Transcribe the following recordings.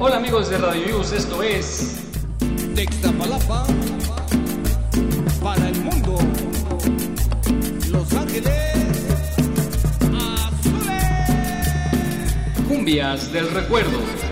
Hola amigos de Radio News, esto es de Ixtapalapa para el mundo. Los Ángeles Azules. Cumbias del Recuerdo.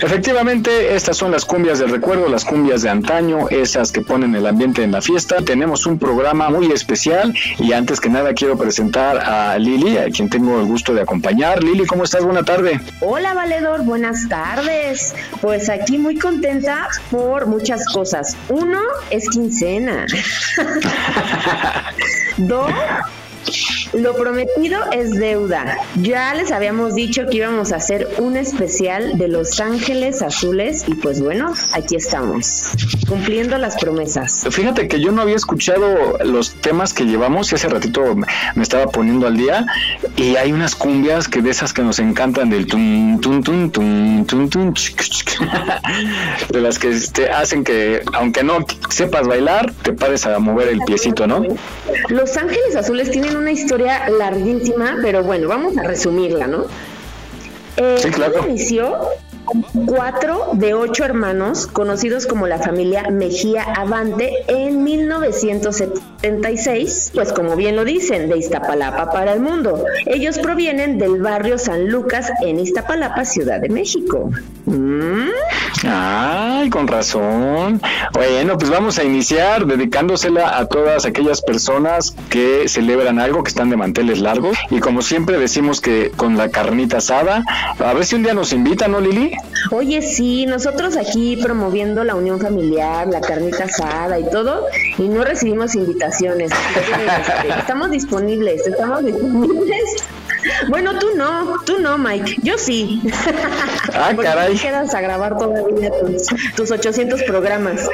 Efectivamente, estas son las cumbias del recuerdo, las cumbias de antaño, esas que ponen el ambiente en la fiesta. Tenemos un programa muy especial y antes que nada quiero presentar a Lili, a quien tengo el gusto de acompañar. Lili, ¿cómo estás? Buena tarde. Hola, Valedor, buenas tardes. Pues aquí muy contenta por muchas cosas. Uno, es quincena. Dos, lo prometido es deuda. Ya les habíamos dicho que íbamos a hacer un especial de Los Ángeles Azules y pues bueno, aquí estamos, cumpliendo las promesas. Fíjate que yo no había escuchado los temas que llevamos y hace ratito me estaba poniendo al día y hay unas cumbias que de esas que nos encantan del tum tum tum tum tum tum de las que te hacen que aunque no sepas bailar, te pares a mover el piecito, ¿no? Los Ángeles Azules tienen una historia larguísima, pero bueno, vamos a resumirla, ¿no? Eh, sí, claro. Inició cuatro de ocho hermanos, conocidos como la familia Mejía Avante, en 1976, pues como bien lo dicen, de Iztapalapa para el mundo. Ellos provienen del barrio San Lucas en Iztapalapa, Ciudad de México. ¿Mm? Ay, con razón. Bueno, pues vamos a iniciar dedicándosela a todas aquellas personas que celebran algo, que están de manteles largos. Y como siempre decimos que con la carnita asada, a ver si un día nos invitan, ¿no, Lili? Oye, sí, nosotros aquí promoviendo la unión familiar, la carnita asada y todo, y no recibimos invitaciones. Estamos disponibles, estamos disponibles. Bueno, tú no, tú no, Mike. Yo sí. Ah, caray. quedas a grabar todavía tus, tus 800 programas.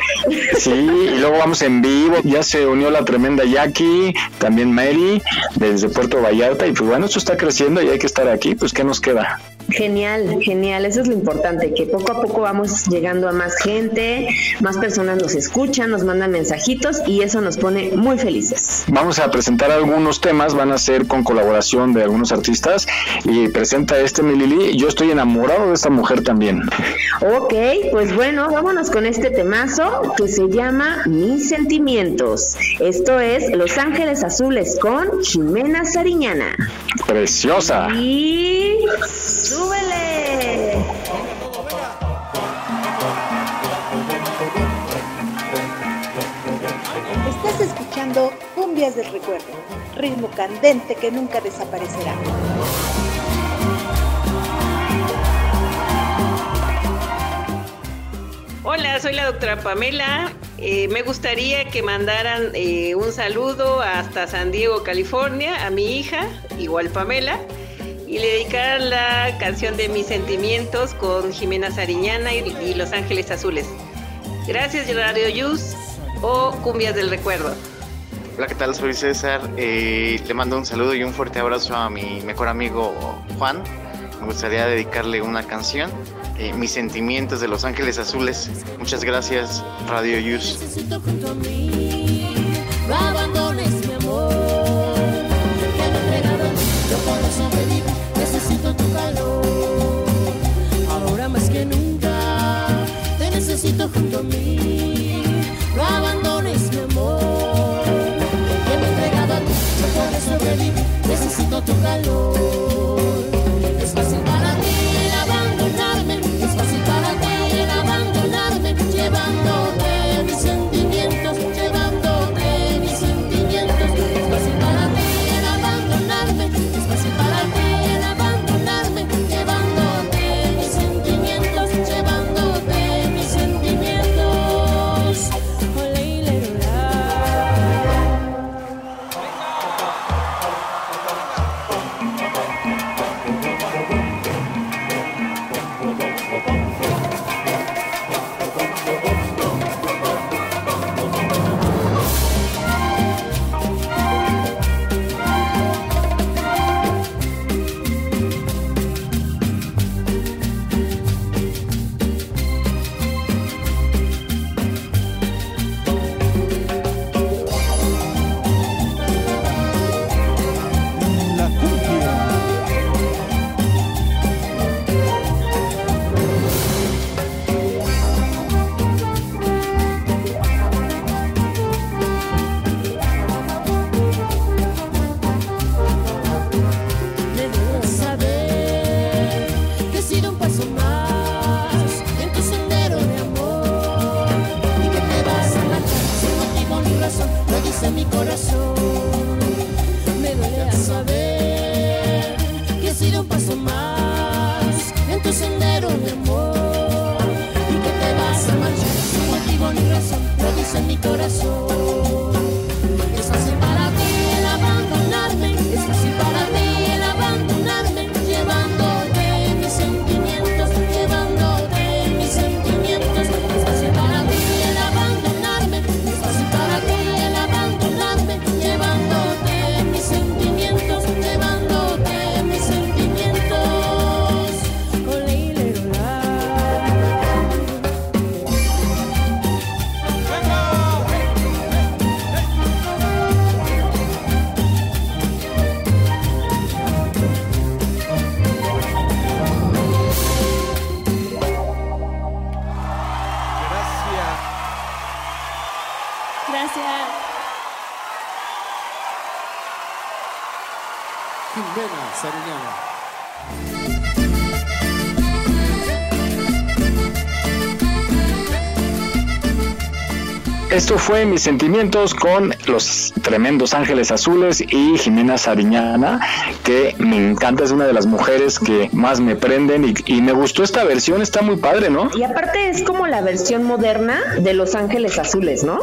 Sí, y luego vamos en vivo. Ya se unió la tremenda Jackie, también Mary, desde Puerto Vallarta. Y pues bueno, esto está creciendo y hay que estar aquí. Pues, ¿qué nos queda? Genial, genial, eso es lo importante, que poco a poco vamos llegando a más gente, más personas nos escuchan, nos mandan mensajitos y eso nos pone muy felices. Vamos a presentar algunos temas, van a ser con colaboración de algunos artistas y presenta este mi Lili, yo estoy enamorado de esta mujer también. Ok, pues bueno, vámonos con este temazo que se llama Mis Sentimientos. Esto es Los Ángeles Azules con Jimena Sariñana. Preciosa. Y ¡Súbele! Estás escuchando Cumbias del Recuerdo, ritmo candente que nunca desaparecerá. Hola, soy la doctora Pamela. Eh, me gustaría que mandaran eh, un saludo hasta San Diego, California, a mi hija, igual Pamela y le dedicar la canción de Mis Sentimientos con Jimena Sariñana y, Los Ángeles Azules. Gracias, Radio Yus o Cumbias del Recuerdo. Hola, ¿qué tal? Soy César. Eh, le mando un saludo y un fuerte abrazo a mi mejor amigo Juan. Me gustaría dedicarle una canción, eh, Mis Sentimientos de Los Ángeles Azules. Muchas gracias, Radio Yus. Junto a mí. No abandones mi amor, que me entregado a ti, no puedes sobrevivir, necesito tu calor. Esto fue Mis Sentimientos con los tremendos Ángeles Azules y Jimena Sariñana, que me encanta, es una de las mujeres que más me prenden y, y me gustó esta versión, está muy padre, ¿no? Y aparte es como la versión moderna de Los Ángeles Azules, ¿no?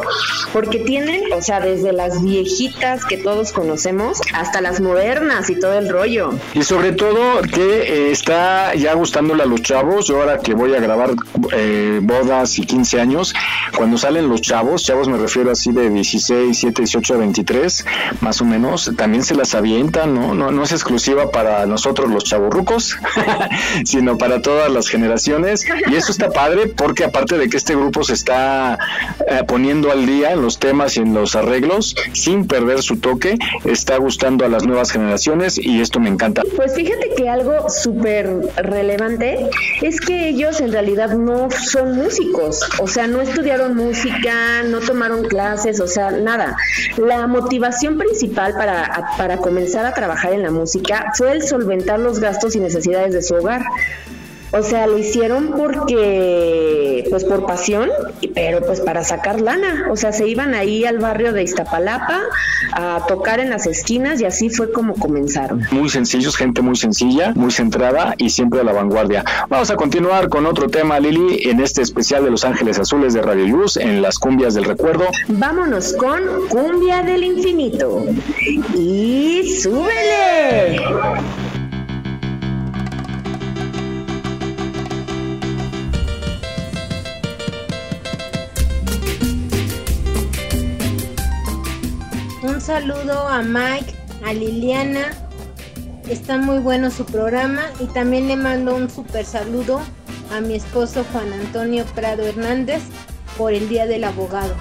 Porque tienen, o sea, desde las viejitas que todos conocemos hasta las modernas y todo el rollo. Y sobre todo que eh, está ya gustándole a los chavos. Yo ahora que voy a grabar eh, bodas y 15 años, cuando salen los chavos, chavos me refiero así de 16, 7, 18, 23, más o menos, también se las avientan, ¿no? No, no es exclusiva para nosotros los chavorrucos, sino para todas las generaciones. Y eso está padre porque aparte de que este grupo se está eh, poniendo al día en los temas y en los arreglos, sin perder su toque, está gustando a las nuevas generaciones y esto me encanta. Pues fíjate que algo súper relevante es que ellos en realidad no son músicos, o sea, no estudiaron música, no tomaron clases, o sea, nada. La motivación principal para, para comenzar a trabajar en la fue el solventar los gastos y necesidades de su hogar. O sea, lo hicieron porque, pues por pasión, pero pues para sacar lana. O sea, se iban ahí al barrio de Iztapalapa a tocar en las esquinas y así fue como comenzaron. Muy sencillos, gente muy sencilla, muy centrada y siempre a la vanguardia. Vamos a continuar con otro tema, Lili, en este especial de Los Ángeles Azules de Radio Luz, en las cumbias del recuerdo. Vámonos con Cumbia del Infinito. Y súbele. Un saludo a Mike, a Liliana. Está muy bueno su programa y también le mando un super saludo a mi esposo Juan Antonio Prado Hernández por el Día del Abogado.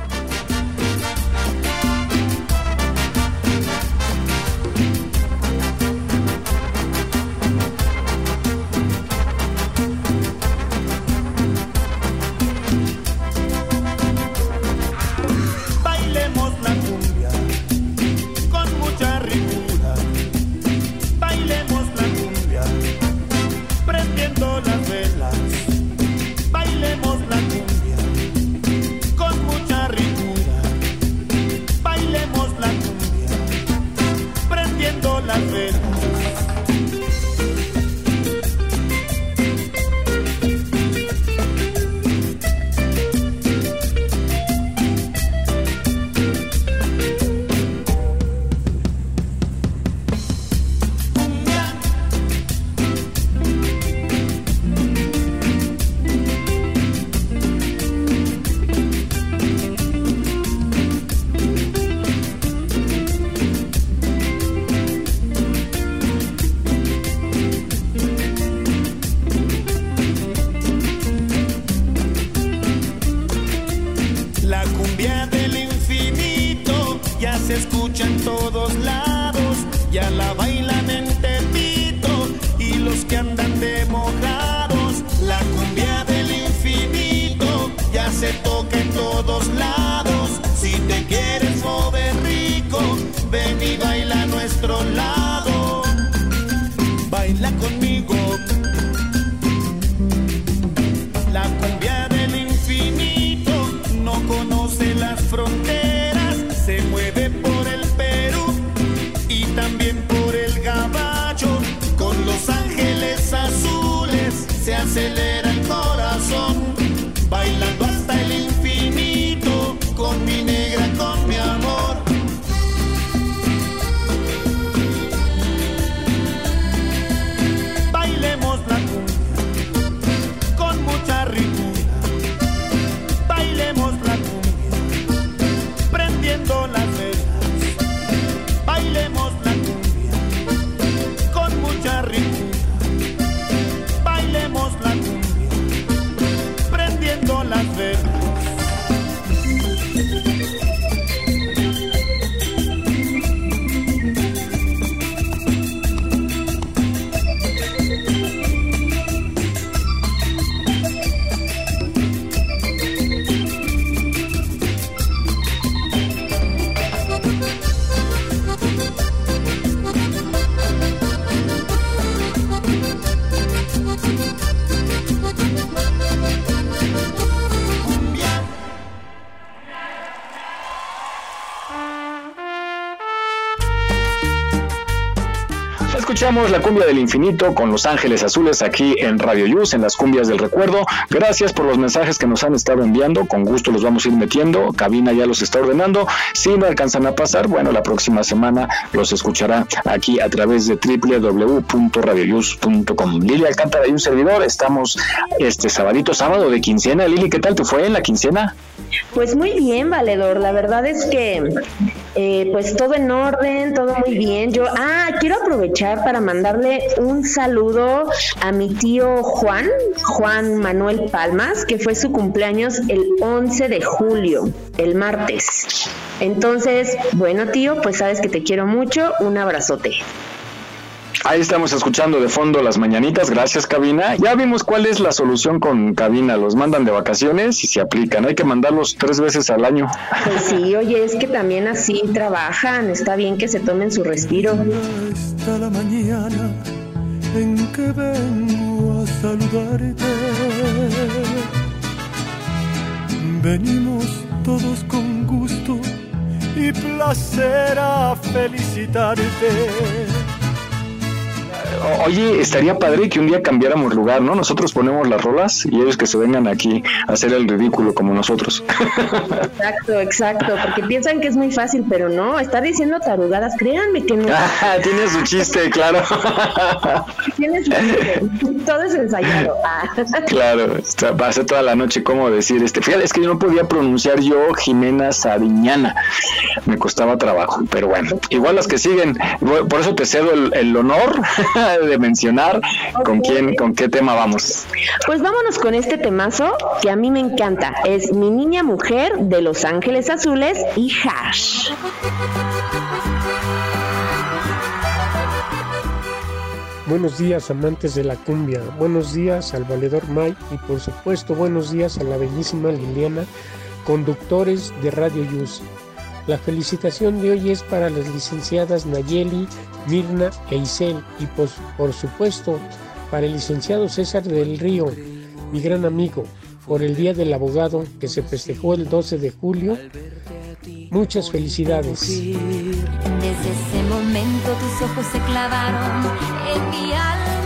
La cumbia del infinito con Los Ángeles Azules aquí en Radio Yus, en las cumbias del recuerdo. Gracias por los mensajes que nos han estado enviando. Con gusto los vamos a ir metiendo. Cabina ya los está ordenando. Si no alcanzan a pasar, bueno, la próxima semana los escuchará aquí a través de www.radioyus.com. Lili Alcántara y un servidor. Estamos este sabadito, sábado de quincena. Lili, ¿qué tal te fue en la quincena? Pues muy bien, valedor. La verdad es que, eh, pues todo en orden, todo muy bien. Yo, ah, quiero aprovechar para mandarle un saludo a mi tío Juan, Juan Manuel Palmas, que fue su cumpleaños el 11 de julio, el martes. Entonces, bueno, tío, pues sabes que te quiero mucho. Un abrazote. Ahí estamos escuchando de fondo las mañanitas, gracias cabina. Ya vimos cuál es la solución con cabina, los mandan de vacaciones y se aplican, hay que mandarlos tres veces al año. Pues sí, oye, es que también así trabajan, está bien que se tomen su respiro. Hasta la mañana en que vengo a saludarte. Venimos todos con gusto y placer a felicitarte. Oye, estaría padre que un día cambiáramos lugar, ¿no? Nosotros ponemos las rolas y ellos que se vengan aquí a hacer el ridículo como nosotros. Exacto, exacto, porque piensan que es muy fácil, pero no, estar diciendo tarugadas, créanme que no. Ah, Tiene su chiste, claro. Tiene su chiste. Todo es ensayado. Ah. Claro, ser toda la noche cómo decir este. Fíjate, es que yo no podía pronunciar yo Jimena Sariñana. Me costaba trabajo, pero bueno, igual las que siguen, por eso te cedo el, el honor de mencionar con quién, con qué tema vamos. Pues vámonos con este temazo que a mí me encanta. Es Mi Niña Mujer de Los Ángeles Azules y Hash. Buenos días amantes de la cumbia, buenos días al valedor Mike y por supuesto buenos días a la bellísima Liliana, conductores de Radio Yus. La felicitación de hoy es para las licenciadas Nayeli, Mirna e Isel y pues, por supuesto para el licenciado César del Río, mi gran amigo, por el Día del Abogado que se festejó el 12 de julio. Muchas felicidades. Desde ese momento tus ojos se clavaron en mi alma.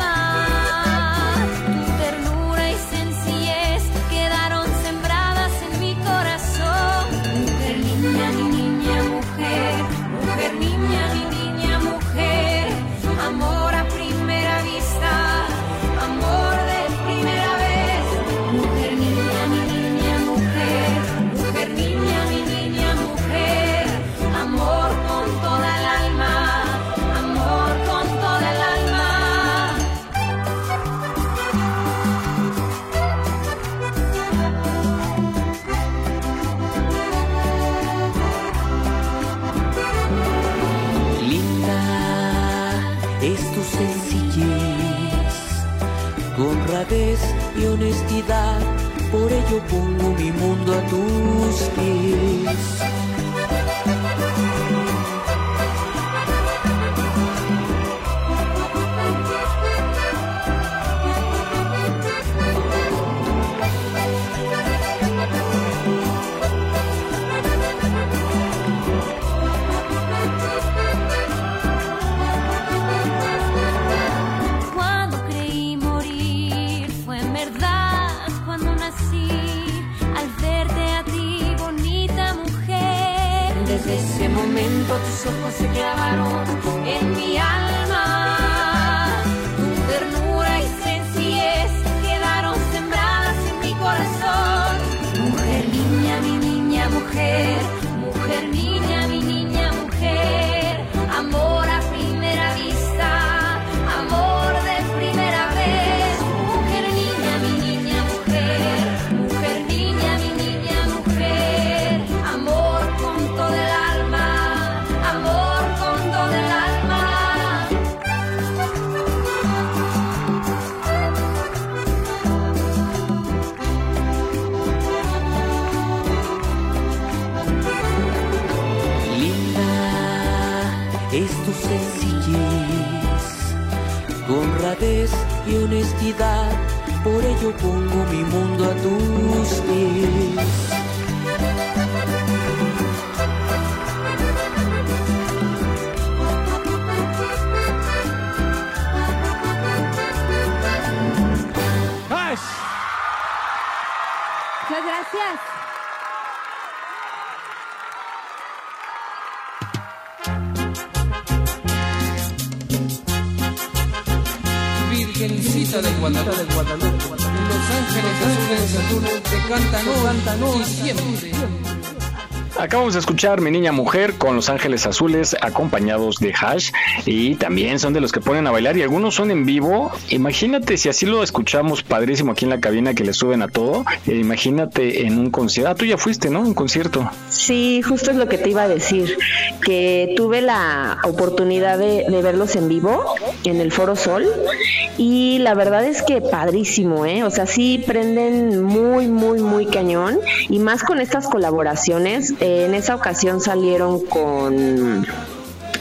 Por ello pongo mi mundo a tus pies. Ojos se clavaron Acabamos escuchar Mi Niña Mujer con Los Ángeles Azules acompañados de Hash y también son de los que ponen a bailar y algunos son en vivo. Imagínate si así lo escuchamos padrísimo aquí en la cabina que le suben a todo. eh, imagínate en un concierto. Ah, tú ya fuiste, ¿no? Un concierto. Sí, justo es lo que te iba a decir, que tuve la oportunidad de, de verlos en vivo en el Foro Sol y la verdad es que padrísimo, ¿eh? O sea, sí prenden muy, muy, muy cañón y más con estas colaboraciones. eh, en esa ocasión salieron con...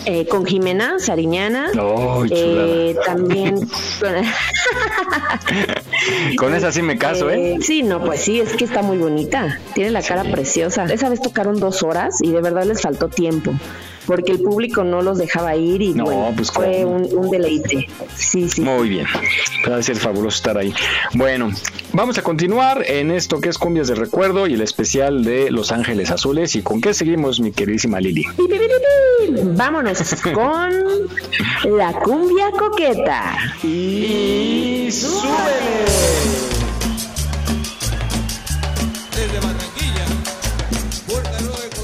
eh, con Jimena Sariñana, Oh, eh, también Con esa sí me caso, ¿eh? Sí, no, pues sí, es que está muy bonita. Tiene la cara preciosa. Esa vez tocaron dos horas y de verdad les faltó tiempo. Porque el público no los dejaba ir y No, bueno, pues, fue un, un deleite. Sí, sí. Muy bien. Gracias, fabuloso estar ahí. Bueno, vamos a continuar en esto que es Cumbias de Recuerdo y el especial de Los Ángeles Azules. ¿Y con qué seguimos, mi queridísima Lili? Vámonos con la cumbia coqueta. Y súbele.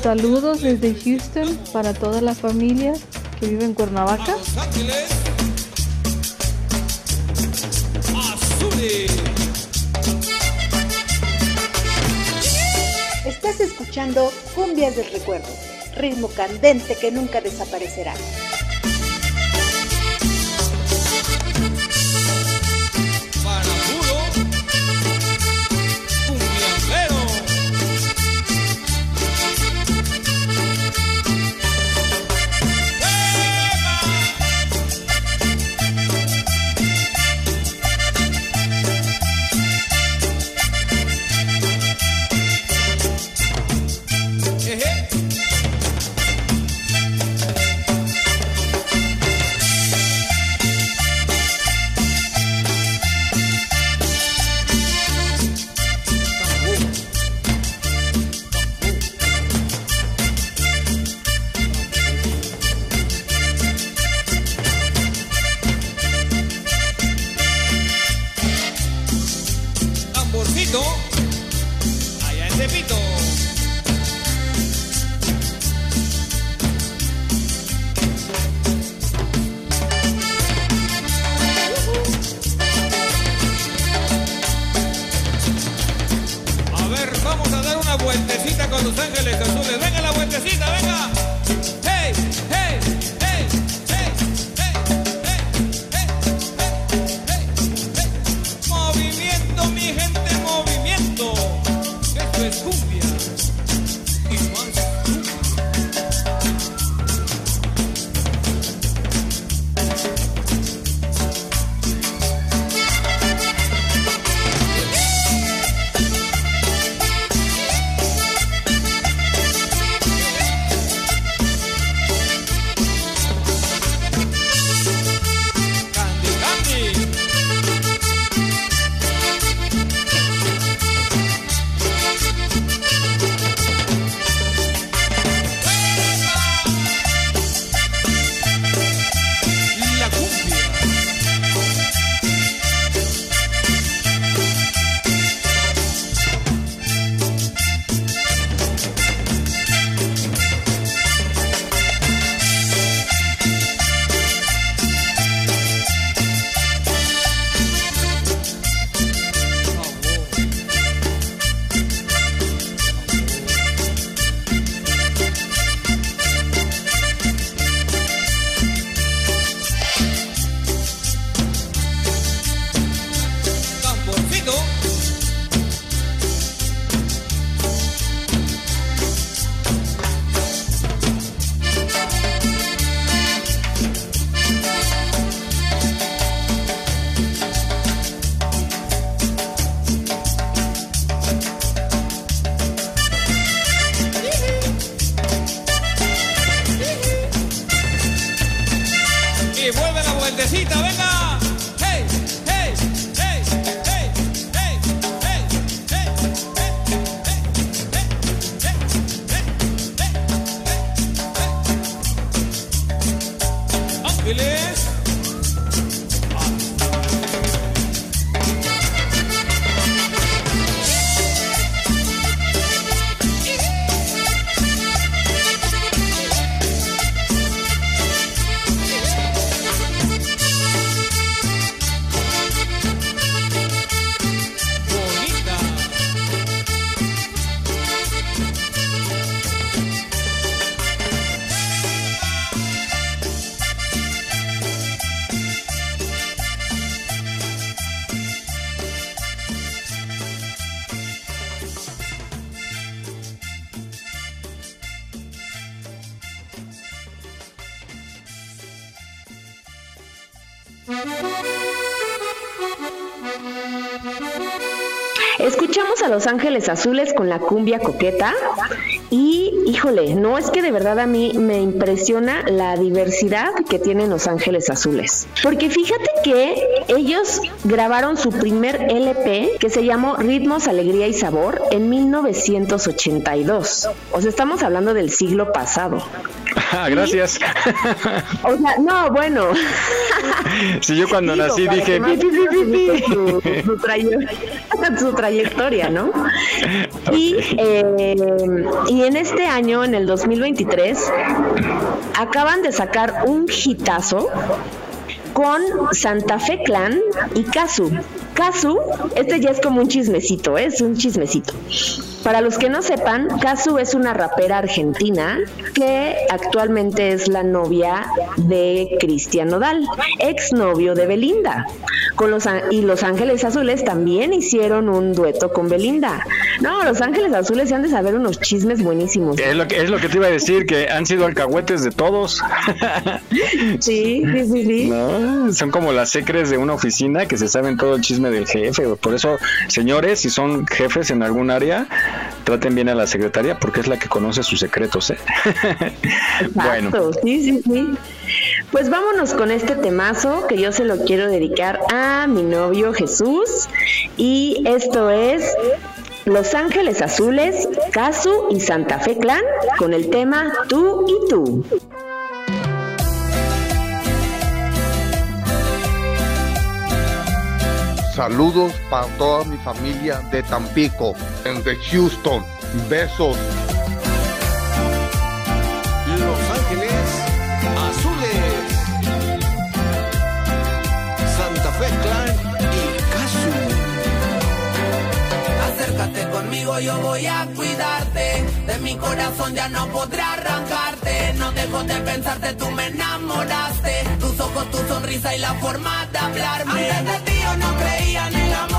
Saludos desde Houston para toda la familia que vive en Cuernavaca. Estás escuchando Cumbias del Recuerdo, ritmo candente que nunca desaparecerá. Los Ángeles Azules con la cumbia coqueta y, híjole, no es que de verdad a mí me impresiona la diversidad que tienen Los Ángeles Azules. Porque fíjate que ellos grabaron su primer LP que se llamó Ritmos, Alegría y Sabor en 1982. O sea, estamos hablando del siglo pasado. Ah, gracias. O sea, no, bueno. Si yo cuando nací dije, su, su su trayectoria, ¿no? Y, eh, y en este año, en el 2023, acaban de sacar un hitazo con Santa Fe Clan y Kazu. Kazu, este ya es como un chismecito, ¿eh? es un chismecito. Para los que no sepan, Kazu es una rapera argentina que actualmente es la novia de Cristian Nodal, exnovio de Belinda. Con los, y Los Ángeles Azules también hicieron un dueto con Belinda. No, Los Ángeles Azules se han de saber unos chismes buenísimos. Es lo, que, es lo que te iba a decir, que han sido alcahuetes de todos. Sí, sí, sí, sí. No, son como las secres de una oficina que se saben todo el chisme del jefe. Por eso, señores, si son jefes en algún área, traten bien a la secretaria porque es la que conoce sus secretos. ¿eh? bueno, sí, sí, sí. Pues vámonos con este temazo que yo se lo quiero dedicar a mi novio Jesús. Y esto es Los Ángeles Azules, Casu y Santa Fe Clan con el tema Tú y tú. Saludos para toda mi familia de Tampico, en de Houston. Besos. Los Ángeles Azules. Santa Fe Clan y Casu. Acércate conmigo, yo voy a cuidarte. De mi corazón ya no podré arrancarte. No dejo de pensarte, tú me enamoraste. Tus tu sonrisa y la forma de hablarme. Antes de ti yo no creía en el amor.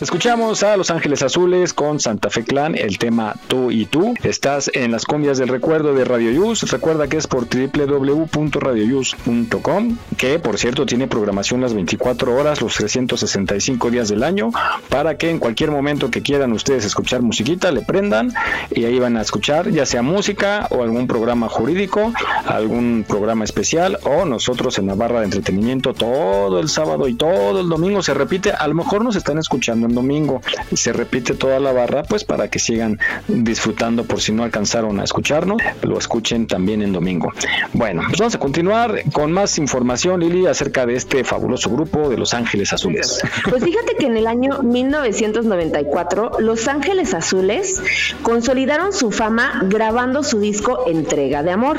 Escuchamos a Los Ángeles Azules con Santa Fe Clan, el tema Tú y Tú. Estás en las cumbias del recuerdo de Radio Yus. Recuerda que es por www.radioyus.com, que por cierto tiene programación las 24 horas, los 365 días del año, para que en cualquier momento que quieran ustedes escuchar musiquita, le prendan y ahí van a escuchar ya sea música o algún programa jurídico, algún programa especial o nosotros en la barra de entretenimiento todo el sábado y todo el domingo se repite. A lo mejor nos están escuchando en domingo se repite toda la barra, pues para que sigan disfrutando por si no alcanzaron a escucharnos, lo escuchen también en domingo. Bueno, pues vamos a continuar con más información, Lili, acerca de este fabuloso grupo de Los Ángeles Azules. Pues fíjate que en el año 1994, Los Ángeles Azules consolidaron su fama grabando su disco Entrega de Amor.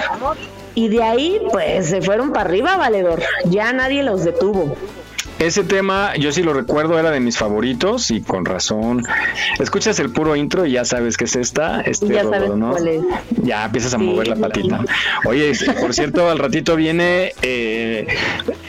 Y de ahí, pues se fueron para arriba, valedor. Ya nadie los detuvo. Ese tema, yo sí lo recuerdo, era de mis favoritos y con razón. Escuchas el puro intro y ya sabes que es esta. Este Ya sabes ¿no? cuál es. Ya empiezas a Sí, mover la patita. Oye, por cierto, al ratito viene eh,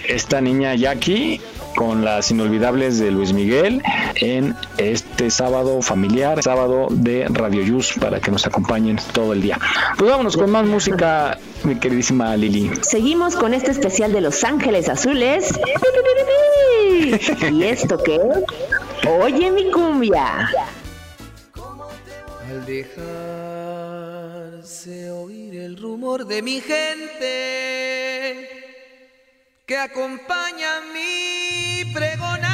esta niña Jackie con las inolvidables de Luis Miguel en este sábado familiar, sábado de Radio Yus, para que nos acompañen todo el día. Pues vámonos con más música, mi queridísima Lili. Seguimos con este especial de Los Ángeles Azules. ¿Y esto qué es? Oye mi cumbia. Al dejarse oír el rumor de mi gente que acompaña mi pregonar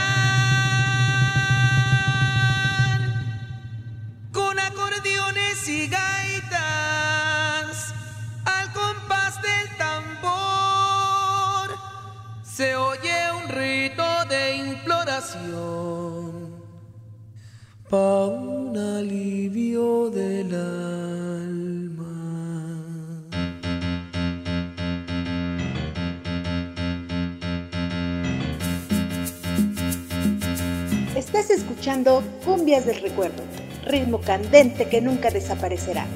con acordeones y gaitas al compás del tambor se oye un rito de imploración pa' un alivio del alma. Estás escuchando Cumbias del Recuerdo, ritmo candente que nunca desaparecerá.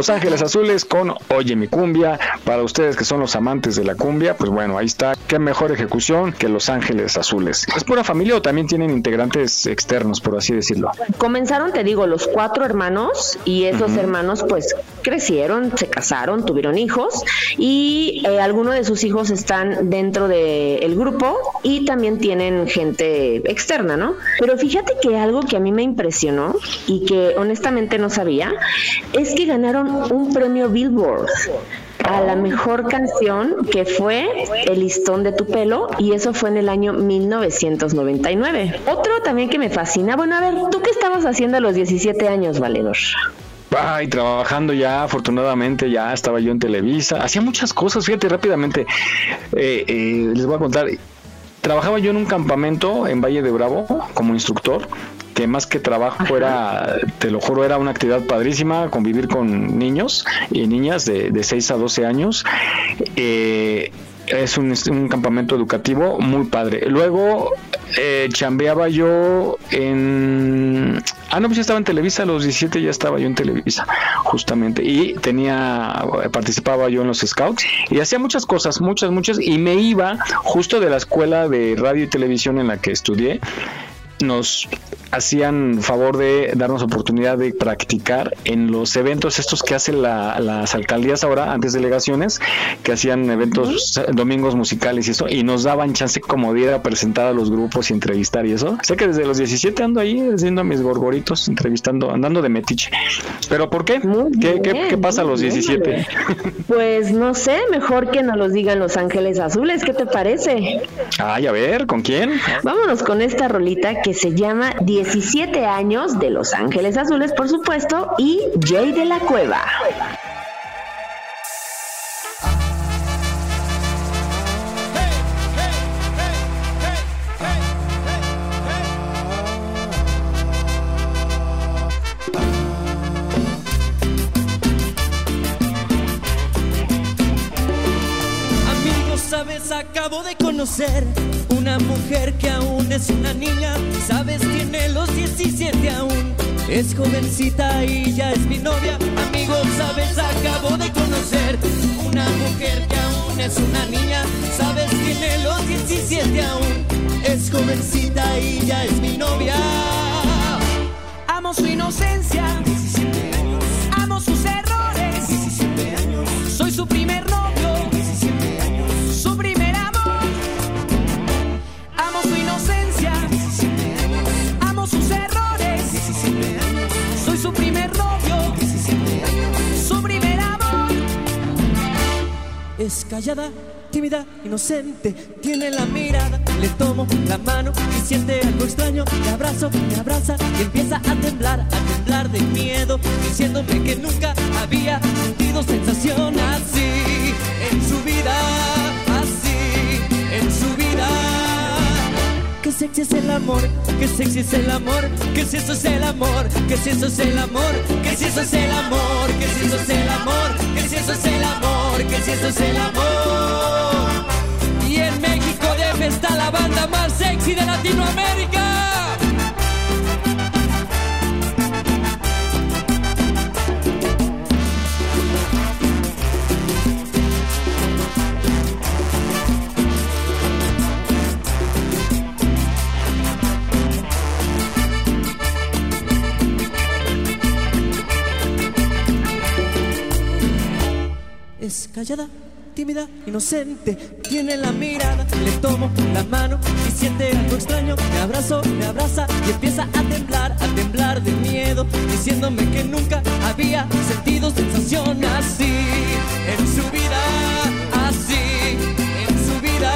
Los Ángeles Azules con Oye mi cumbia. Para ustedes que son los amantes de la cumbia, pues bueno, ahí está. Qué mejor ejecución que Los Ángeles Azules. ¿Es pura familia o también tienen integrantes externos, por así decirlo? Comenzaron, te digo, los cuatro hermanos y esos hermanos pues crecieron, se casaron, tuvieron hijos y eh, algunos de sus hijos están dentro del grupo y también tienen gente externa, ¿no? Pero fíjate que algo que a mí me impresionó y que honestamente no sabía es que ganaron un premio Billboard a la mejor canción que fue El listón de tu pelo y eso fue en el año 1999. Otro también que me fascina, bueno, a ver, ¿tú qué estabas haciendo a los 17 años, Valedor? Ay, trabajando ya, afortunadamente ya estaba yo en Televisa. Hacía muchas cosas, fíjate rápidamente. Eh, eh, les voy a contar. Trabajaba yo en un campamento en Valle de Bravo como instructor, que más que trabajo era, te lo juro, era una actividad padrísima, convivir con niños y niñas de, de 6 a 12 años. Eh, es un, es un campamento educativo muy padre. Luego eh, chambeaba yo en... Ah, no, pues ya estaba en Televisa, a los 17 ya estaba yo en Televisa, justamente. Y tenía, participaba yo en los scouts y hacía muchas cosas, muchas, muchas. Y me iba justo de la escuela de radio y televisión en la que estudié. Nos hacían favor de darnos oportunidad de practicar en los eventos estos que hacen la- las alcaldías ahora, antes delegaciones, que hacían eventos domingos musicales y eso, y nos daban chance como de ir a presentar a los grupos y entrevistar y eso. Sé que desde los 17 ando ahí haciendo mis gorgoritos, entrevistando, andando de metiche. ¿Pero por qué? ¿Qué, qué, qué pasa a los muy bien, 17? Pues no sé, mejor que nos los digan los Ángeles Azules, ¿qué te parece? Ay, a ver, ¿con quién? Vámonos con esta rolita que se llama 17 años de Los Ángeles Azules, por supuesto, y Jay de la Cueva. Acabo de conocer una mujer que aún es una niña. Sabes, tiene los 17 aún. Es jovencita y ya es mi novia. Amigos, sabes, acabo de conocer una mujer que aún es una niña. Sabes, tiene los 17 aún. Es jovencita y ya es mi novia. Amo su inocencia. 17 años. Amo sus errores. 17 años. Soy su primer novio. Es callada, tímida, inocente, tiene la mirada, le tomo la mano y siente algo extraño, me abrazo, me abraza y empieza a temblar, a temblar de miedo, diciéndome que nunca había sentido sensación así en su vida, así en su vida. Que sexy es el amor, que sexy es el amor, que si eso es el amor, que si eso es el amor, que si eso es el amor, que si eso es el amor, que si eso es el amor, que si eso es el amor. Y en México debe estar la banda más sexy de Latinoamérica. Tímida, inocente, tiene la mirada, le tomo la mano y siente algo extraño, me abrazo, me abraza y empieza a temblar, a temblar de miedo, diciéndome que nunca había sentido sensación así en su vida, así en su vida.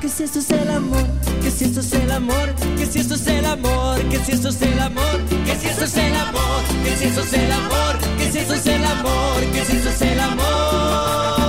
Que si esto es el amor, que si esto es el amor, que si esto es el amor, que si esto es el amor, que si esto es el amor, que si esto es el amor, si esto es el amor, que si esto es el amor.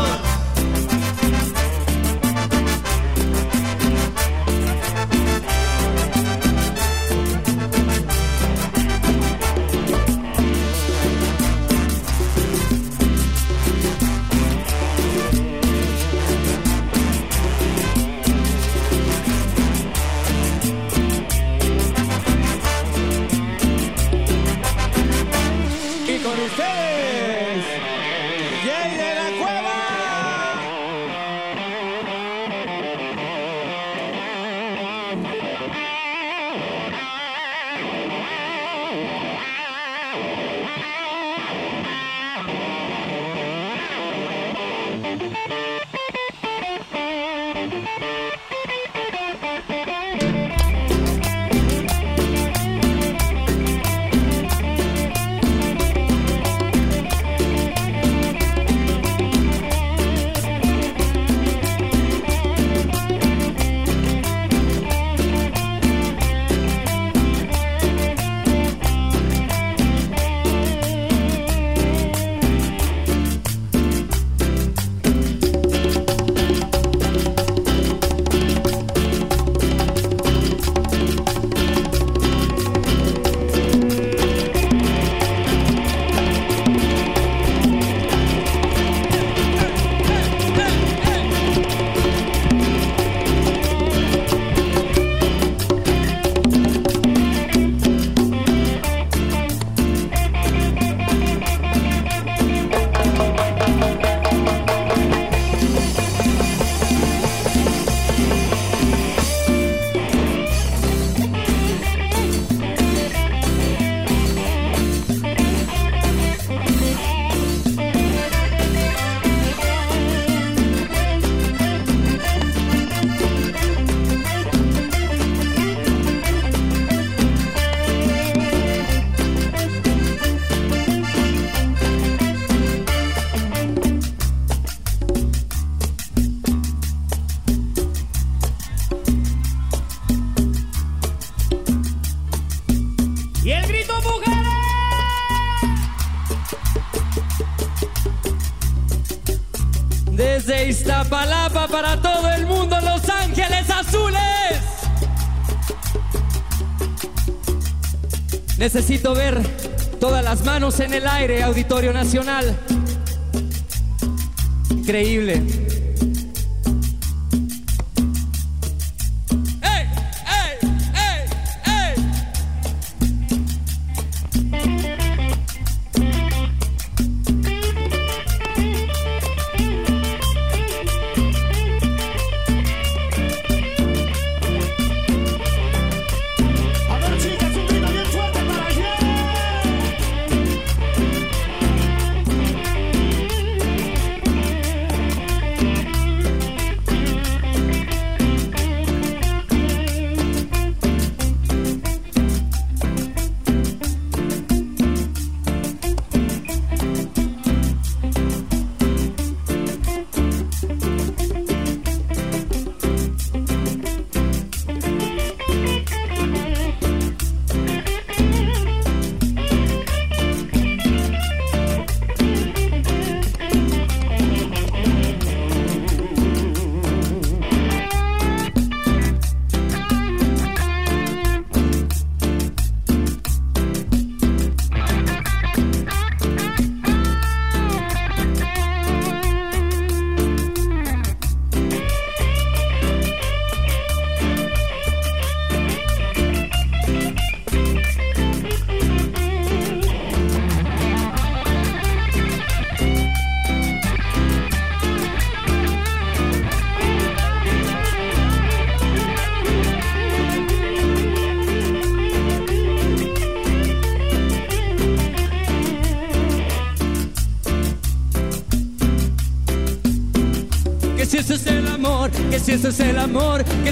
En el aire, Auditorio Nacional. Increíble.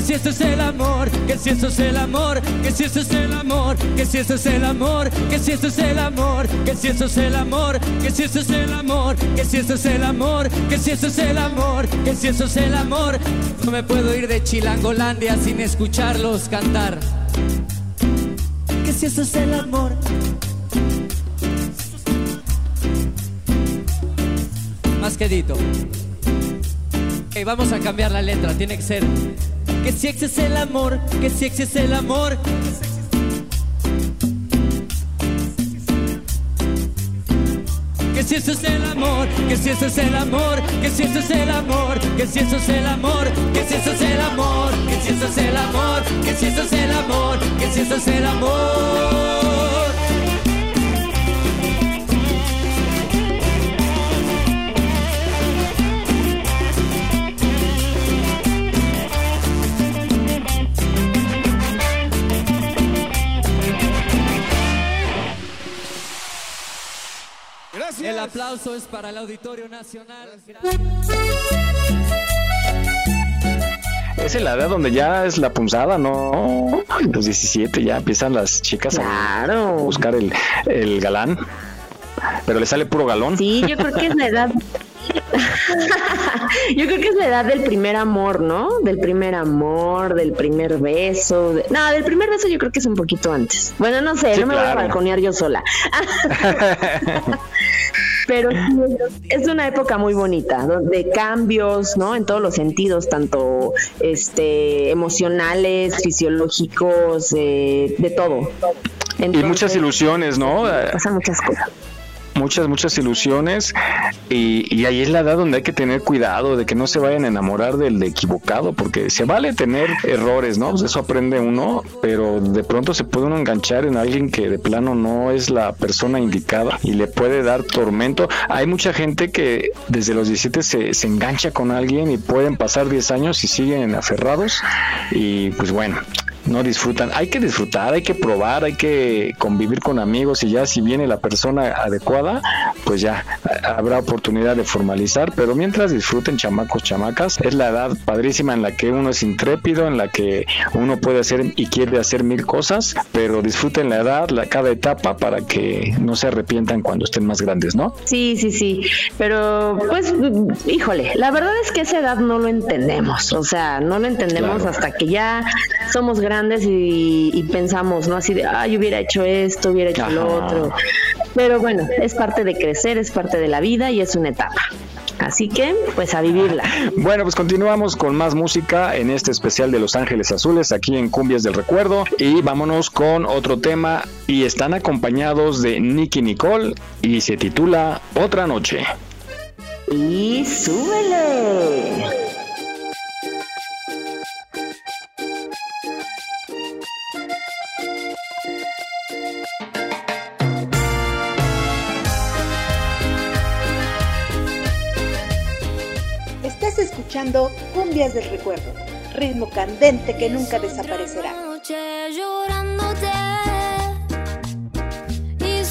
Si eso es el amor, que si eso es el amor, que si eso es el amor, que si eso es el amor, que si eso es el amor, que si eso es el amor, que si eso es el amor, que si eso es el amor, que si eso es el amor, que si eso es el amor. No me puedo ir de Chilangolandia sin escucharlos cantar. Que si eso es el amor. Más quedito. Ok, vamos a cambiar la letra, tiene que ser que si ese es el amor, que si ese es el amor. Que si eso es el amor, que si eso es el amor, que si eso es el amor, que si eso es el amor, que si eso es el amor, que si eso es el amor, que si eso es el amor, que si eso es el amor. Aplauso es para el Auditorio Nacional. Es la edad donde ya es la punzada, ¿no? Los 17 ya empiezan las chicas a buscar el, el galán. Pero le sale puro galón. Sí, yo creo que es la edad. yo creo que es la edad del primer amor, ¿no? Del primer amor, del primer beso. de- No, del primer beso yo creo que es un poquito antes. Bueno, no sé, Sí, no me voy a balconear yo sola. Pero es una época muy bonita, de cambios, ¿no? En todos los sentidos, tanto este emocionales, fisiológicos, eh, de todo. y muchas ilusiones, ¿no? Pasan muchas cosas. Muchas, muchas ilusiones. Y, y ahí es la edad donde hay que tener cuidado de que no se vayan a enamorar del equivocado, porque se vale tener errores, ¿no? Pues eso aprende uno, pero de pronto se puede uno enganchar en alguien que de plano no es la persona indicada y le puede dar tormento. Hay mucha gente que desde los 17 se, se engancha con alguien y pueden pasar 10 años y siguen aferrados y pues bueno, no disfrutan. Hay que disfrutar, hay que probar, hay que convivir con amigos y ya si viene la persona adecuada, pues ya habrá oportunidad de formalizar, pero mientras disfruten chamacos, chamacas, es la edad padrísima en la que uno es intrépido, en la que uno puede hacer y quiere hacer mil cosas, pero disfruten la edad, la, cada etapa para que no se arrepientan cuando estén más grandes, ¿no? Sí, sí, sí, pero pues, híjole, la verdad es que esa edad no lo entendemos, o sea, no lo entendemos Claro. hasta que ya somos grandes y, y pensamos, ¿no? Así de, ay, hubiera hecho esto, hubiera hecho lo otro. Pero bueno, es parte de crecer, es parte de la vida y es una etapa. Así que, pues a vivirla. Bueno, pues continuamos con más música en este especial de Los Ángeles Azules aquí en Cumbias del Recuerdo y vámonos con otro tema y están acompañados de Nicky Nicole y se titula Otra Noche. Y súbele. Escuchando Cumbias del Recuerdo, ritmo candente que nunca desaparecerá. noche llorándote y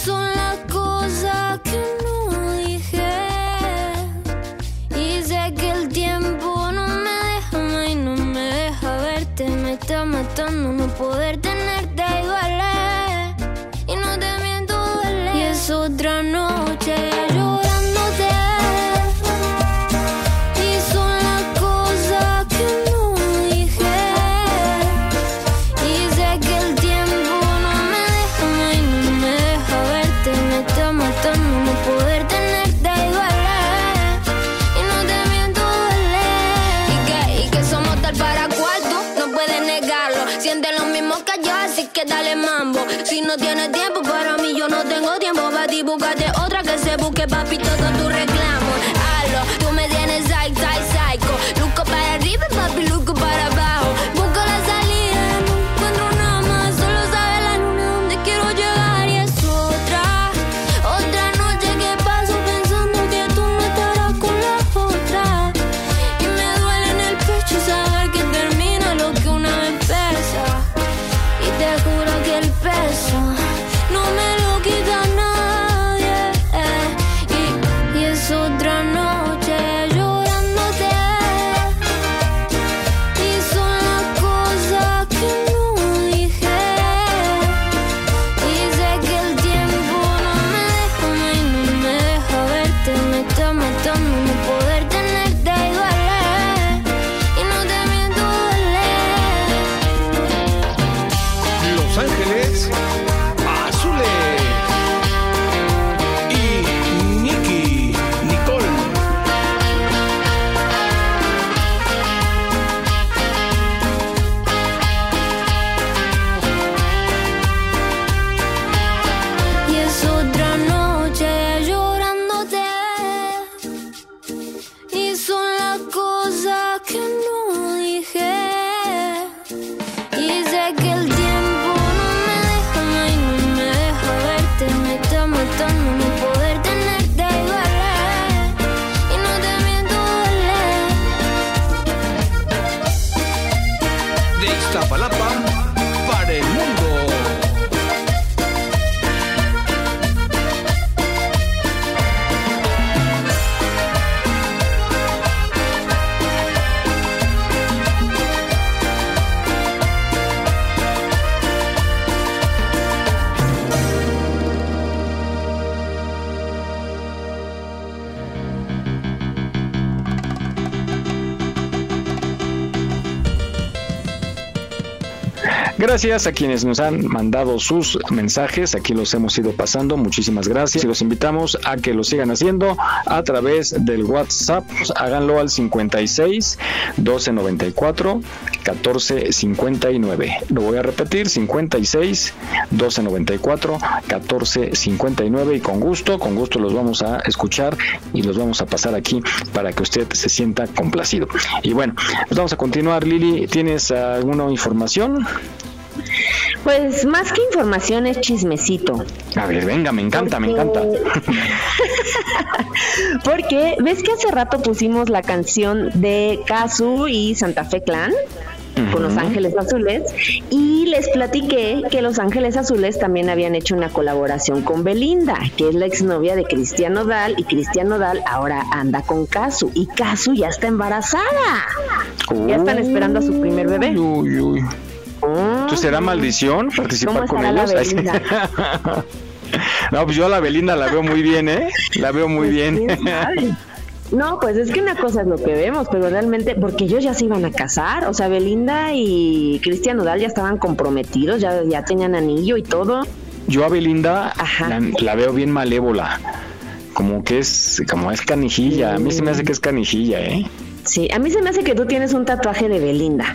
no tienes tiempo para mí yo no tengo tiempo. Para ti búscate otra que se busque papi todo tu Gracias a quienes nos han mandado sus mensajes, aquí los hemos ido pasando, muchísimas gracias y los invitamos a que lo sigan haciendo a través del WhatsApp, háganlo al 56 1294 1459. Lo voy a repetir, 56 1294 1459 y con gusto, con gusto los vamos a escuchar y los vamos a pasar aquí para que usted se sienta complacido. Y bueno, pues vamos a continuar, Lili, ¿tienes alguna información? Pues más que información es chismecito. A ver, venga, me encanta, me encanta. Porque ves que hace rato pusimos la canción de Kazu y Santa Fe Clan con Los Ángeles Azules y les platiqué que Los Ángeles Azules también habían hecho una colaboración con Belinda, que es la exnovia de Cristian Nodal y Cristian Nodal ahora anda con Kazu y Kazu ya está embarazada. Ya están esperando a su primer bebé. Uy, uy. Entonces será maldición participar con ellos. no, pues yo a la Belinda la veo muy bien, ¿eh? La veo muy pues, bien. No, pues es que una cosa es lo que vemos, pero realmente, porque ellos ya se iban a casar, o sea, Belinda y Cristian Udal ya estaban comprometidos, ya, ya tenían anillo y todo. Yo a Belinda la, la, veo bien malévola, como que es, como es canijilla, a mí se me hace mm. que es canijilla, ¿eh? Sí, a mí se me hace que tú tienes un tatuaje de Belinda.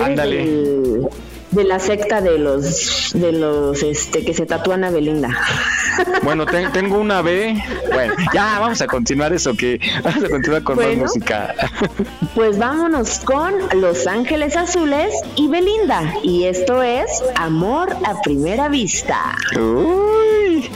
Ándale. De la secta de los de los este que se tatúan a Belinda. Bueno, tengo una B. Bueno, ya vamos a continuar eso que vamos a continuar con bueno, más música. Pues vámonos con Los Ángeles Azules y Belinda y esto es Amor a primera vista. Uy.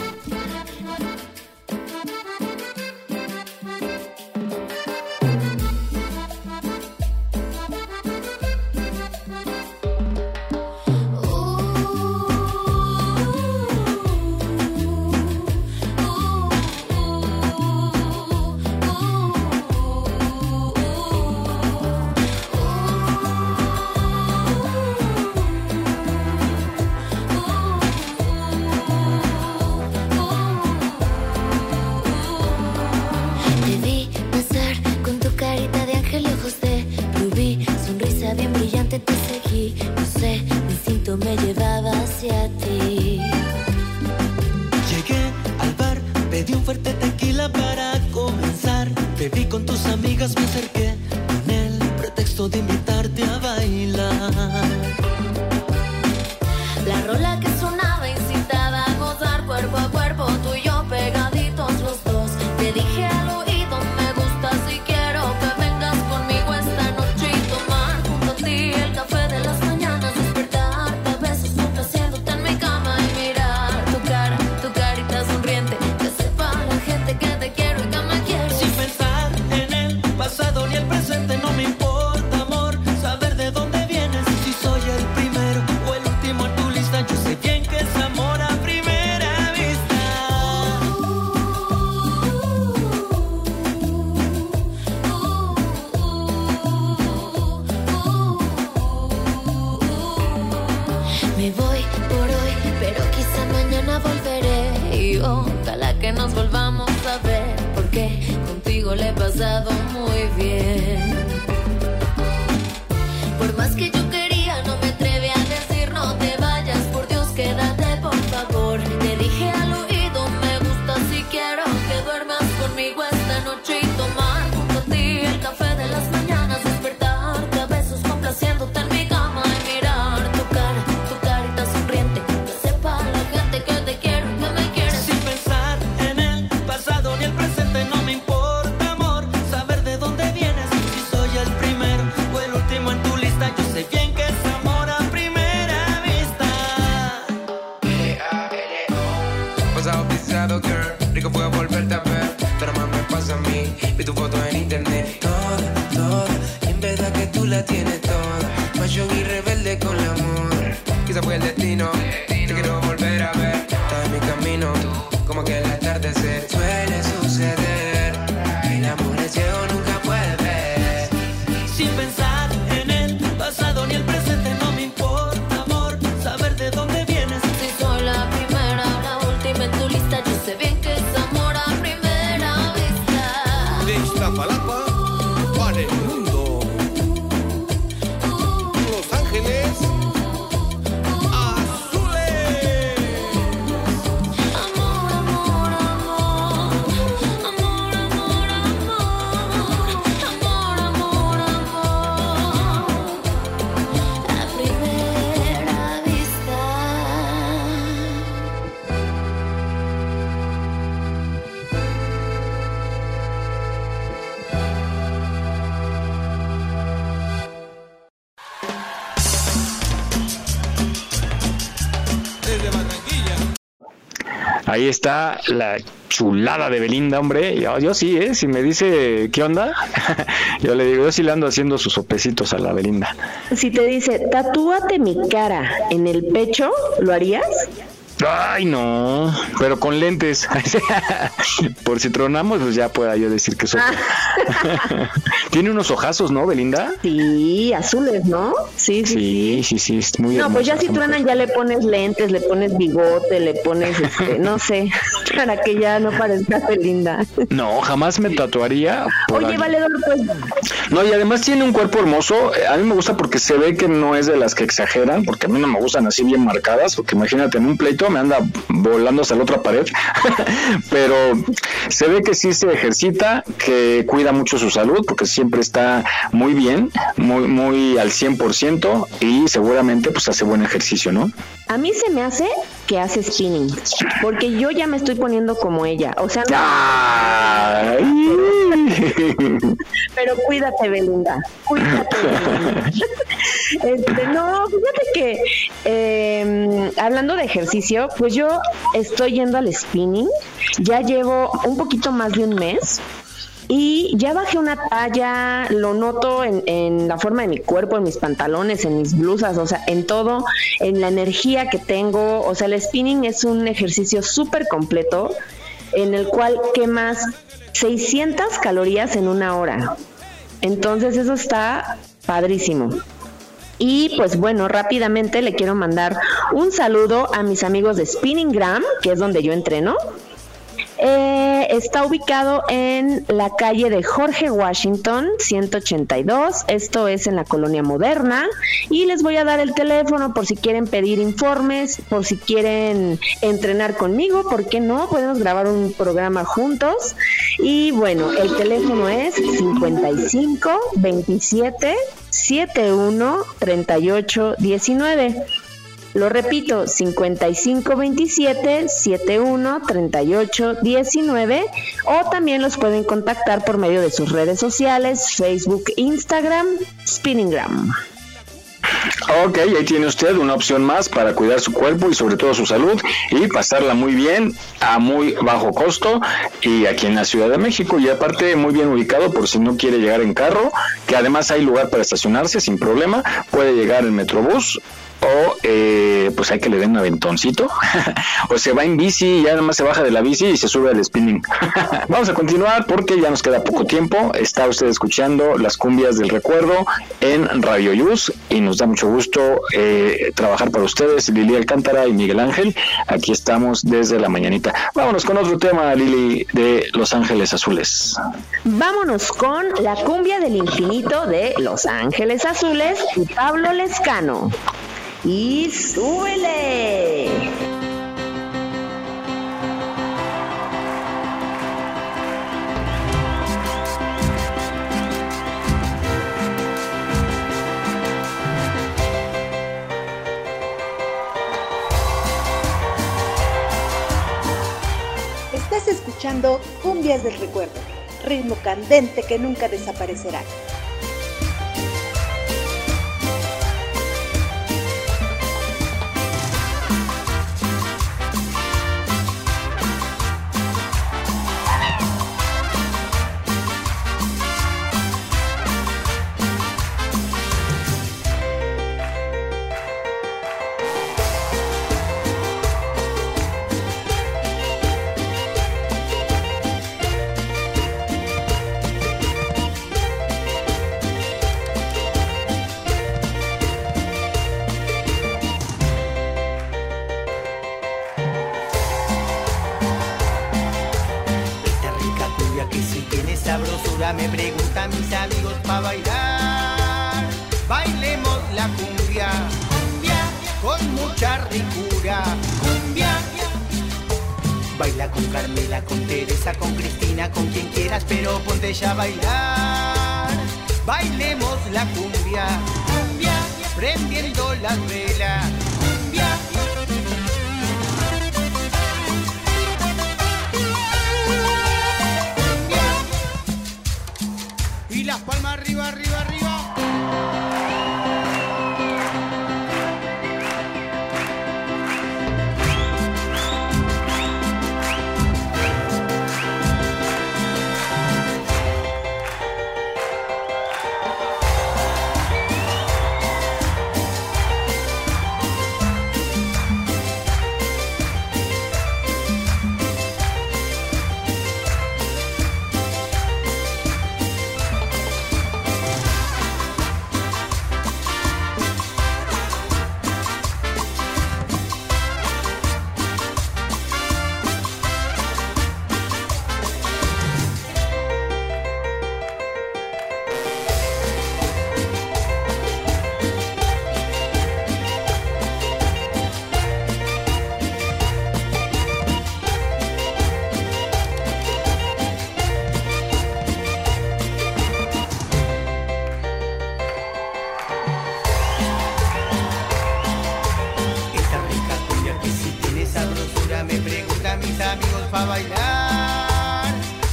como que el atardecer. Suena la, chulada de Belinda, hombre. Yo, ah, yo, sí, ¿eh? Si me dice qué onda, yo le digo, yo sí le ando haciendo sus sopecitos a la Belinda. Si te dice, tatúate mi cara en el pecho, ¿lo harías? Ay, no, pero con lentes. Por si tronamos, pues ya pueda yo decir que soy. Ah. Tiene unos ojazos, ¿no, Belinda? Sí, azules, ¿no? Sí, sí, sí, sí, sí, No, pues ya si truenan ya le pones lentes, le pones bigote, le pones, este, no sé, para que ya no parezca Belinda. No, jamás me tatuaría. Oye, Vale, pues. No, y además tiene un cuerpo hermoso. Eh, a mí me gusta porque se ve que no es de las que exageran, porque a mí no me gustan así bien marcadas, porque imagínate en un pleito anda volando hacia la otra pared, pero se ve que sí se ejercita, que cuida mucho su salud, porque siempre está muy bien, muy, muy al 100% y seguramente pues hace buen ejercicio, ¿no? A mí se me hace que hace spinning, porque yo ya me estoy poniendo como ella, o sea, no- pero cuídate, Belinda, cuídate. Belinda. Este, no, fíjate que eh, hablando de ejercicio, pues yo estoy yendo al spinning, ya llevo un poquito más de un mes. Y ya bajé una talla, lo noto en, la forma de mi cuerpo, en mis pantalones, en mis blusas, o sea, en todo, en la energía que tengo. O sea, el spinning es un ejercicio súper completo en el cual quemas 600 calorías en una hora. Entonces eso está padrísimo. Y pues bueno, rápidamente le quiero mandar un saludo a mis amigos de Spinningram, que es donde yo entreno. Eh, está ubicado en la calle de Jorge Washington 182. Esto es en la colonia moderna. Y les voy a dar el teléfono por si quieren pedir informes, por si quieren entrenar conmigo. ¿Por qué no? Podemos grabar un programa juntos. Y bueno, el teléfono es 55 27 71 38 19. Lo repito, 5527 71 38 19 o también los pueden contactar por medio de sus redes sociales, Facebook, Instagram, Spinningram. Ok, ahí tiene usted una opción más para cuidar su cuerpo y sobre todo su salud y pasarla muy bien a muy bajo costo y aquí en la Ciudad de México y aparte muy bien ubicado por si no quiere llegar en carro, que además hay lugar para estacionarse sin problema, puede llegar en Metrobús o eh, pues hay que le den un aventoncito o se va en bici y ya nada más se baja de la bici y se sube al spinning. Vamos a continuar porque ya nos queda poco tiempo. Está usted escuchando las cumbias del recuerdo en Radio Yus y nos da mucho gusto eh, trabajar para ustedes, Lili Alcántara y Miguel Ángel. Aquí estamos desde la mañanita. Vámonos con otro tema, Lili, de Los Ángeles Azules. Vámonos con la cumbia del infinito de Los Ángeles Azules y Pablo Lescano. Y súbele. Estás escuchando Cumbias del Recuerdo, ritmo candente que nunca desaparecerá.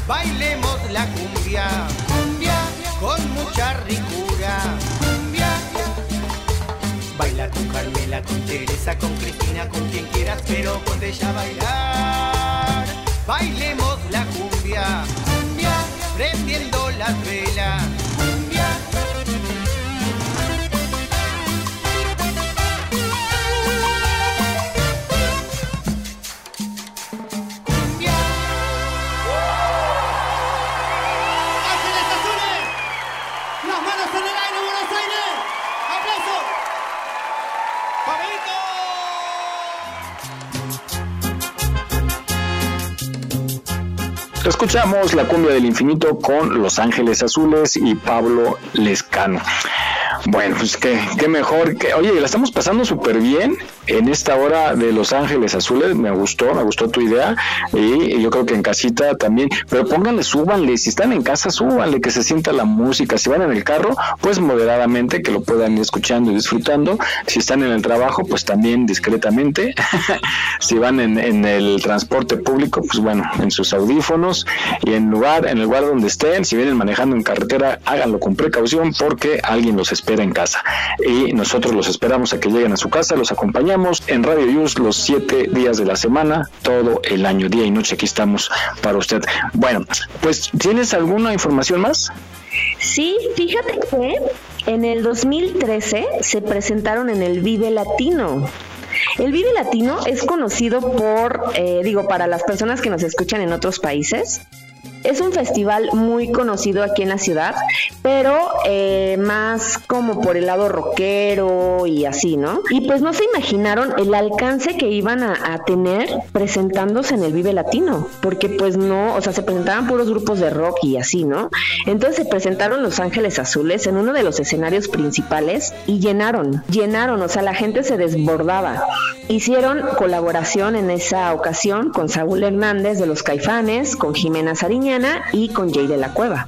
Bailemos la cumbia, cumbia con mucha ricura. Cumbia. Baila con Carmela, con Teresa, con Cristina, con quien quieras, pero con ella bailar. Bailemos la cumbia, cumbia, prendiendo las velas. Escuchamos la cumbia del infinito con Los Ángeles Azules y Pablo Lescano. Bueno, pues qué, qué mejor que, oye, la estamos pasando súper bien en esta hora de Los Ángeles Azules, me gustó, me gustó tu idea y yo creo que en casita también, pero pónganle, súbanle, si están en casa, súbanle, que se sienta la música, si van en el carro, pues moderadamente, que lo puedan ir escuchando y disfrutando, si están en el trabajo, pues también discretamente, si van en, en el transporte público, pues bueno, en sus audífonos y en lugar, en el lugar donde estén, si vienen manejando en carretera, háganlo con precaución porque alguien los espera en casa y nosotros los esperamos a que lleguen a su casa, los acompañamos en Radio Yus los siete días de la semana, todo el año, día y noche, aquí estamos para usted. Bueno, pues ¿tienes alguna información más? Sí, fíjate que en el 2013 se presentaron en el Vive Latino. El Vive Latino es conocido por, eh, digo, para las personas que nos escuchan en otros países, es un festival muy conocido aquí en la ciudad, pero eh, más como por el lado rockero y así, ¿no? Y pues no se imaginaron el alcance que iban a, tener presentándose en el Vive Latino, porque pues no, o sea, se presentaban puros grupos de rock y así, ¿no? Entonces se presentaron Los Ángeles Azules en uno de los escenarios principales y llenaron, llenaron, o sea, la gente se desbordaba. Hicieron colaboración en esa ocasión con Saúl Hernández de los Caifanes, con Jimena Sariña y con Jay de la Cueva.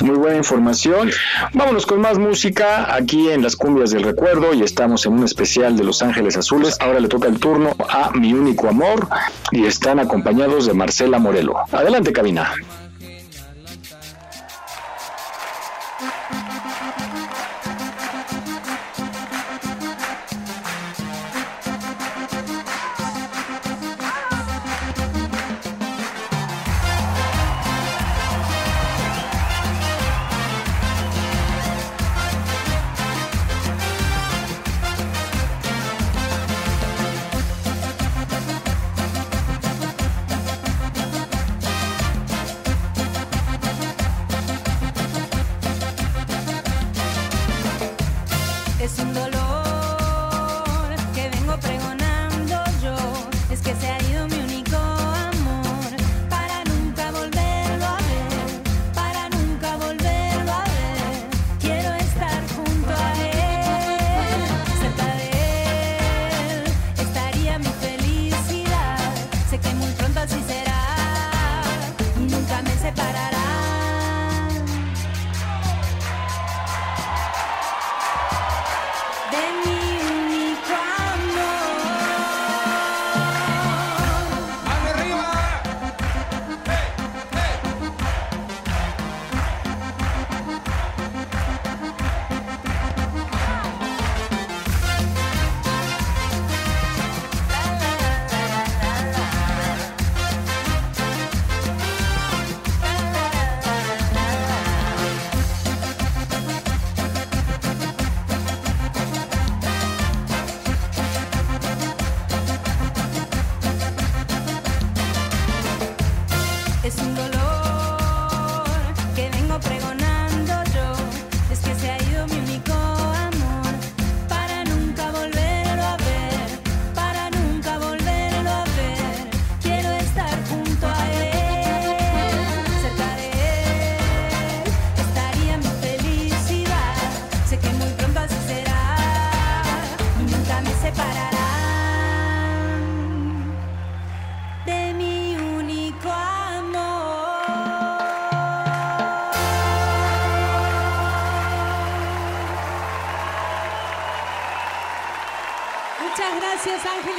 Muy buena información. Vámonos con más música aquí en las cumbias del recuerdo y estamos en un especial de Los Ángeles Azules. Ahora le toca el turno a Mi Único Amor y están acompañados de Marcela Morelo. Adelante, cabina.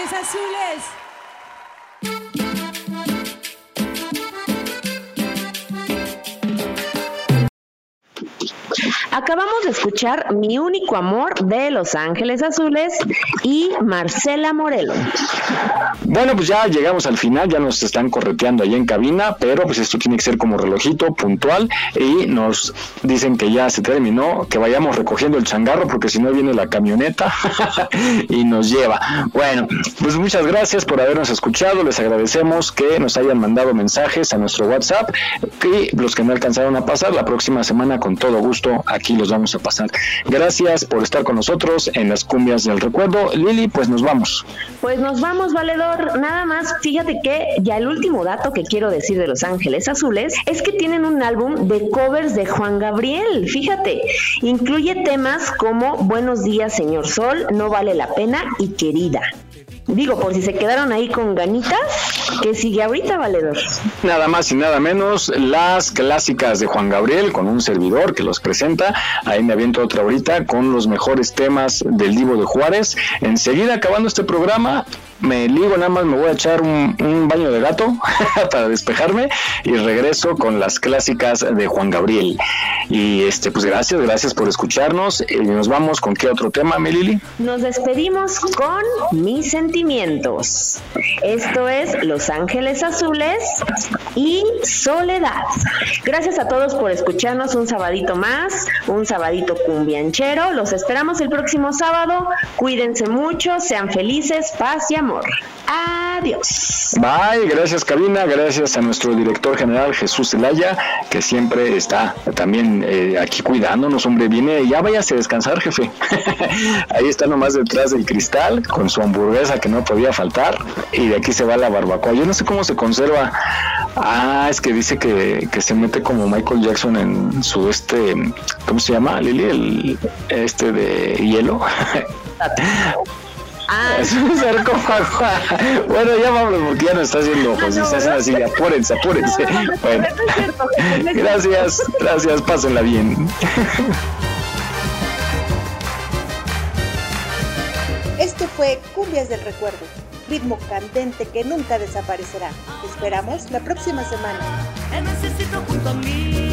Ángeles Azules. Acabamos de escuchar Mi único amor de Los Ángeles Azules y Marcela Morelos. Bueno, pues ya llegamos al final, ya nos están correteando ahí en cabina, pero pues esto tiene que ser como relojito puntual y nos dicen que ya se terminó, que vayamos recogiendo el changarro porque si no viene la camioneta y nos lleva. Bueno, pues muchas gracias por habernos escuchado, les agradecemos que nos hayan mandado mensajes a nuestro WhatsApp y los que no alcanzaron a pasar, la próxima semana con todo gusto aquí los vamos a pasar. Gracias por estar con nosotros en las cumbias del recuerdo. Lili, pues nos vamos. Pues nos vamos, valedor. Nada más, fíjate que ya el último dato que quiero decir de Los Ángeles Azules es que tienen un álbum de covers de Juan Gabriel. Fíjate, incluye temas como Buenos días, señor Sol, No vale la pena y Querida. Digo, por si se quedaron ahí con ganitas, que sigue ahorita, valedor. Nada más y nada menos las clásicas de Juan Gabriel con un servidor que los presenta. Ahí me aviento otra ahorita con los mejores temas del Divo de Juárez. Enseguida acabando este programa, me ligo nada más, me voy a echar un, baño de gato para despejarme y regreso con las clásicas de Juan Gabriel. Y este, pues gracias, gracias por escucharnos. Y nos vamos con qué otro tema, mi Lili. Nos despedimos con mis sentimientos. Esto es Los Ángeles Azules y Soledad. Gracias a todos por escucharnos un sabadito más, un sabadito cumbianchero. Los esperamos el próximo sábado. Cuídense mucho, sean felices, paz y amor. Adiós. Bye, gracias Cabina, gracias a nuestro director general Jesús Zelaya, que siempre está también eh, aquí cuidándonos, hombre, viene, ya váyase a descansar, jefe. Ahí está nomás detrás del cristal, con su hamburguesa que no podía faltar, y de aquí se va la barbacoa. Yo no sé cómo se conserva. Ah, es que dice que, que se mete como Michael Jackson en su este, ¿cómo se llama, Lili? El este de hielo. Es un sarcófago. Bueno, ya vamos porque ya nos está haciendo ojos. y se hacen así, apúrense, apúrense. Bueno, gracias, gracias, pásenla bien. Esto fue Cumbias del Recuerdo, ritmo candente que nunca desaparecerá. Te esperamos la próxima semana. Te necesito junto a mí,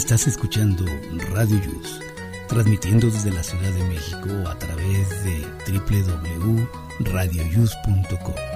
Estás escuchando Radio Yus, transmitiendo desde la Ciudad de México a través de www.radioyus.com.